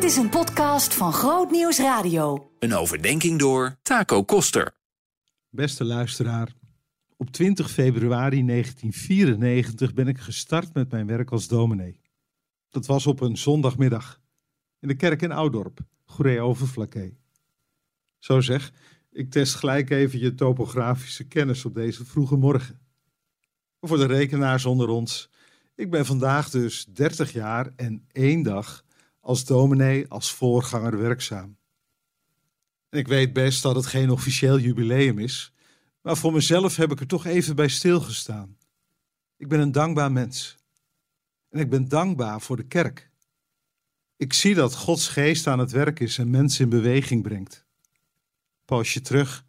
Dit is een podcast van Groot Nieuws Radio. Een overdenking door Taco Koster. Beste luisteraar, op 20 februari 1994 ben ik gestart met mijn werk als dominee. Dat was op een zondagmiddag in de kerk in Oudorp, Goeree-Overflakkee. Zo zeg, ik test gelijk even je topografische kennis op deze vroege morgen. Voor de rekenaars onder ons, ik ben vandaag dus 30 jaar en één dag als dominee, als voorganger werkzaam. En ik weet best dat het geen officieel jubileum is, maar voor mezelf heb ik er toch even bij stilgestaan. Ik ben een dankbaar mens. En ik ben dankbaar voor de kerk. Ik zie dat Gods geest aan het werk is en mensen in beweging brengt. Een poosje terug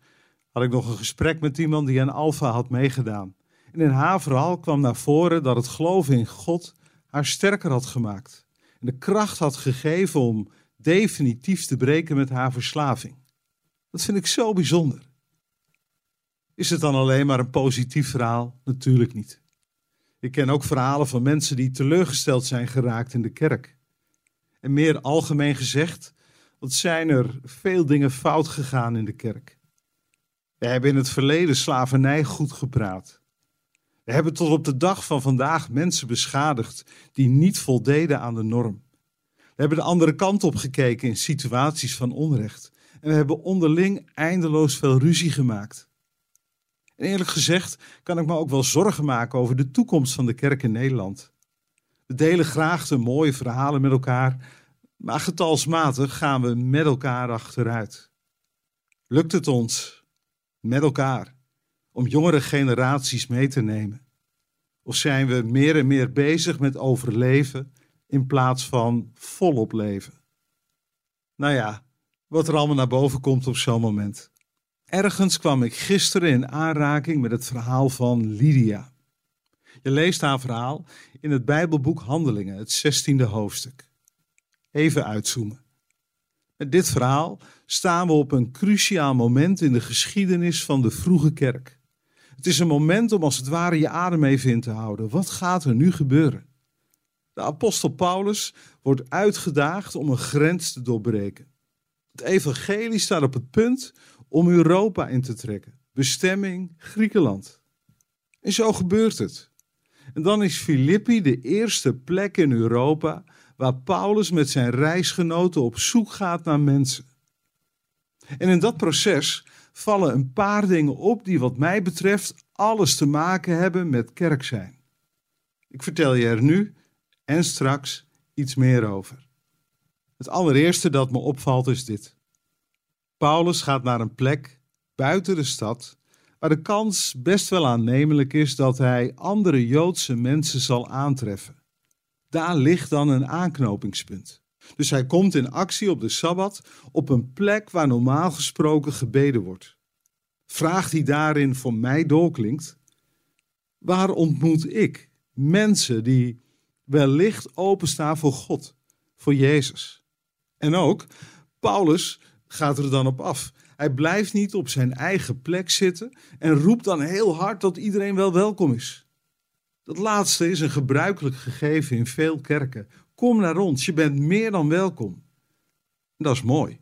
had ik nog een gesprek met iemand die aan Alfa had meegedaan. En in haar verhaal kwam naar voren dat het geloven in God haar sterker had gemaakt. En de kracht had gegeven om definitief te breken met haar verslaving. Dat vind ik zo bijzonder. Is het dan alleen maar een positief verhaal? Natuurlijk niet. Ik ken ook verhalen van mensen die teleurgesteld zijn geraakt in de kerk. En meer algemeen gezegd, wat zijn er veel dingen fout gegaan in de kerk. We hebben in het verleden slavernij goed gepraat. We hebben tot op de dag van vandaag mensen beschadigd die niet voldeden aan de norm. We hebben de andere kant op gekeken in situaties van onrecht. En we hebben onderling eindeloos veel ruzie gemaakt. En eerlijk gezegd kan ik me ook wel zorgen maken over de toekomst van de kerk in Nederland. We delen graag de mooie verhalen met elkaar, maar getalsmatig gaan we met elkaar achteruit. Lukt het ons met elkaar om jongere generaties mee te nemen? Of zijn we meer en meer bezig met overleven in plaats van volop leven? Nou ja, wat er allemaal naar boven komt op zo'n moment. Ergens kwam ik gisteren in aanraking met het verhaal van Lydia. Je leest haar verhaal in het Bijbelboek Handelingen, het 16e hoofdstuk. Even uitzoomen. Met dit verhaal staan we op een cruciaal moment in de geschiedenis van de vroege kerk. Het is een moment om als het ware je adem even in te houden. Wat gaat er nu gebeuren? De apostel Paulus wordt uitgedaagd om een grens te doorbreken. Het evangelie staat op het punt om Europa in te trekken. Bestemming Griekenland. En zo gebeurt het. En dan is Filippi de eerste plek in Europa waar Paulus met zijn reisgenoten op zoek gaat naar mensen. En in dat proces vallen een paar dingen op die wat mij betreft alles te maken hebben met kerk zijn. Ik vertel je er nu en straks iets meer over. Het allereerste dat me opvalt is dit. Paulus gaat naar een plek buiten de stad waar de kans best wel aannemelijk is dat hij andere Joodse mensen zal aantreffen. Daar ligt dan een aanknopingspunt. Dus hij komt in actie op de Sabbat op een plek waar normaal gesproken gebeden wordt. Vraag die daarin voor mij doorklinkt: waar ontmoet ik mensen die wellicht openstaan voor God, voor Jezus? En ook, Paulus gaat er dan op af. Hij blijft niet op zijn eigen plek zitten en roept dan heel hard dat iedereen wel welkom is. Dat laatste is een gebruikelijk gegeven in veel kerken. Kom naar ons, je bent meer dan welkom. Dat is mooi.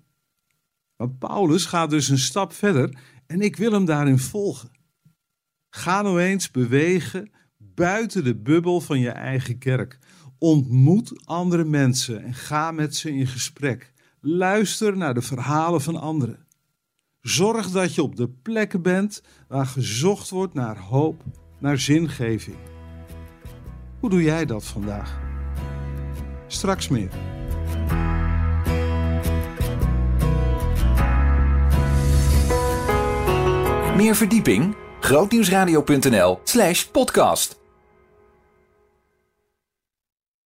Maar Paulus gaat dus een stap verder en ik wil hem daarin volgen. Ga nou eens bewegen buiten de bubbel van je eigen kerk. Ontmoet andere mensen en ga met ze in gesprek. Luister naar de verhalen van anderen. Zorg dat je op de plekken bent waar gezocht wordt naar hoop, naar zingeving. Hoe doe jij dat vandaag? Straks meer. Meer verdieping? grootnieuwsradio.nl slash podcast.